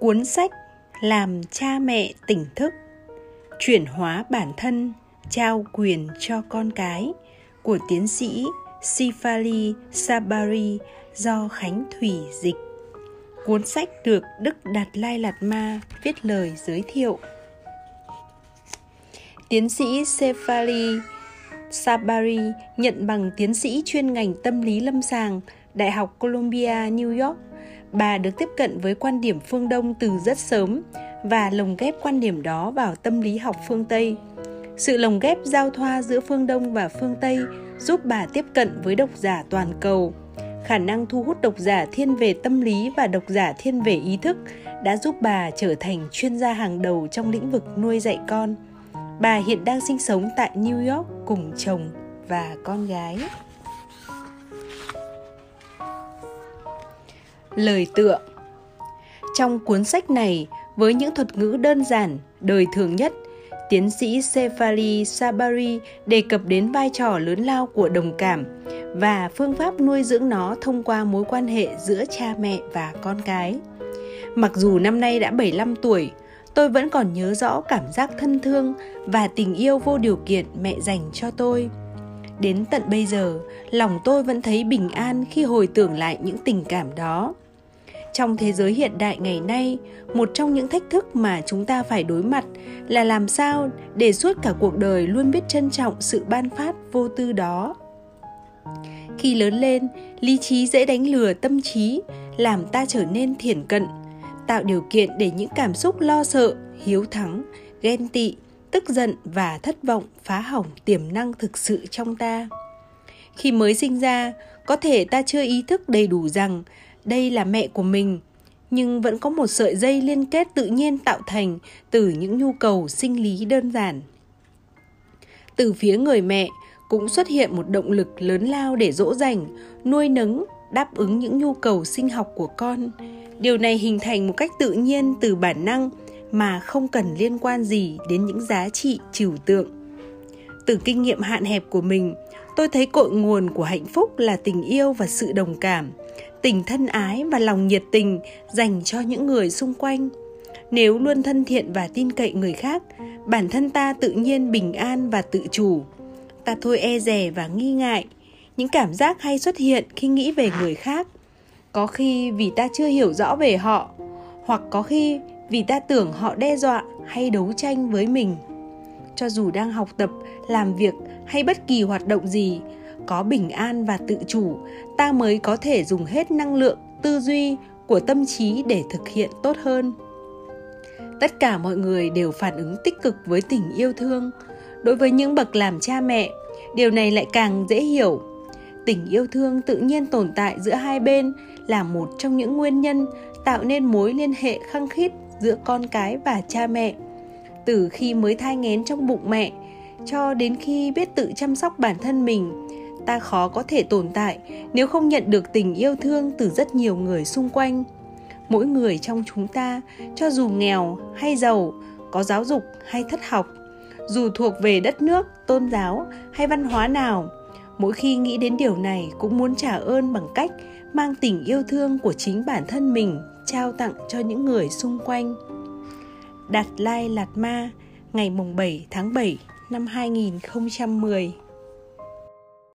Cuốn sách Làm cha mẹ tỉnh thức Chuyển hóa bản thân, trao quyền cho con cái của tiến sĩ Sifali Sabari do Khánh Thủy dịch. Cuốn sách được Đức Đạt Lai Lạt Ma viết lời giới thiệu. Tiến sĩ Sefali Sabari nhận bằng tiến sĩ chuyên ngành tâm lý lâm sàng Đại học Columbia, New York bà được tiếp cận với quan điểm phương Đông từ rất sớm và lồng ghép quan điểm đó vào tâm lý học phương Tây. Sự lồng ghép giao thoa giữa phương Đông và phương Tây giúp bà tiếp cận với độc giả toàn cầu. Khả năng thu hút độc giả thiên về tâm lý và độc giả thiên về ý thức đã giúp bà trở thành chuyên gia hàng đầu trong lĩnh vực nuôi dạy con. Bà hiện đang sinh sống tại New York cùng chồng và con gái. Lời tựa trong cuốn sách này với những thuật ngữ đơn giản đời thường nhất tiến sĩ Sefali Sabari đề cập đến vai trò lớn lao của đồng cảm và phương pháp nuôi dưỡng nó thông qua mối quan hệ giữa cha mẹ và con cái. Mặc dù năm nay đã 75 tuổi, tôi vẫn còn nhớ rõ cảm giác thân thương và tình yêu vô điều kiện mẹ dành cho tôi. Đến tận bây giờ, lòng tôi vẫn thấy bình an khi hồi tưởng lại những tình cảm đó trong thế giới hiện đại ngày nay, một trong những thách thức mà chúng ta phải đối mặt là làm sao để suốt cả cuộc đời luôn biết trân trọng sự ban phát vô tư đó. Khi lớn lên, lý trí dễ đánh lừa tâm trí, làm ta trở nên thiển cận, tạo điều kiện để những cảm xúc lo sợ, hiếu thắng, ghen tị, tức giận và thất vọng phá hỏng tiềm năng thực sự trong ta. Khi mới sinh ra, có thể ta chưa ý thức đầy đủ rằng đây là mẹ của mình, nhưng vẫn có một sợi dây liên kết tự nhiên tạo thành từ những nhu cầu sinh lý đơn giản. Từ phía người mẹ cũng xuất hiện một động lực lớn lao để dỗ dành, nuôi nấng, đáp ứng những nhu cầu sinh học của con. Điều này hình thành một cách tự nhiên từ bản năng mà không cần liên quan gì đến những giá trị trừu tượng. Từ kinh nghiệm hạn hẹp của mình, tôi thấy cội nguồn của hạnh phúc là tình yêu và sự đồng cảm tình thân ái và lòng nhiệt tình dành cho những người xung quanh. Nếu luôn thân thiện và tin cậy người khác, bản thân ta tự nhiên bình an và tự chủ. Ta thôi e dè và nghi ngại những cảm giác hay xuất hiện khi nghĩ về người khác. Có khi vì ta chưa hiểu rõ về họ, hoặc có khi vì ta tưởng họ đe dọa hay đấu tranh với mình. Cho dù đang học tập, làm việc hay bất kỳ hoạt động gì có bình an và tự chủ, ta mới có thể dùng hết năng lượng, tư duy của tâm trí để thực hiện tốt hơn. Tất cả mọi người đều phản ứng tích cực với tình yêu thương. Đối với những bậc làm cha mẹ, điều này lại càng dễ hiểu. Tình yêu thương tự nhiên tồn tại giữa hai bên là một trong những nguyên nhân tạo nên mối liên hệ khăng khít giữa con cái và cha mẹ. Từ khi mới thai nghén trong bụng mẹ, cho đến khi biết tự chăm sóc bản thân mình ta khó có thể tồn tại nếu không nhận được tình yêu thương từ rất nhiều người xung quanh mỗi người trong chúng ta cho dù nghèo hay giàu có giáo dục hay thất học dù thuộc về đất nước tôn giáo hay văn hóa nào mỗi khi nghĩ đến điều này cũng muốn trả ơn bằng cách mang tình yêu thương của chính bản thân mình trao tặng cho những người xung quanh. Đạt Lai Lạt Ma, ngày 7 tháng 7 năm 2010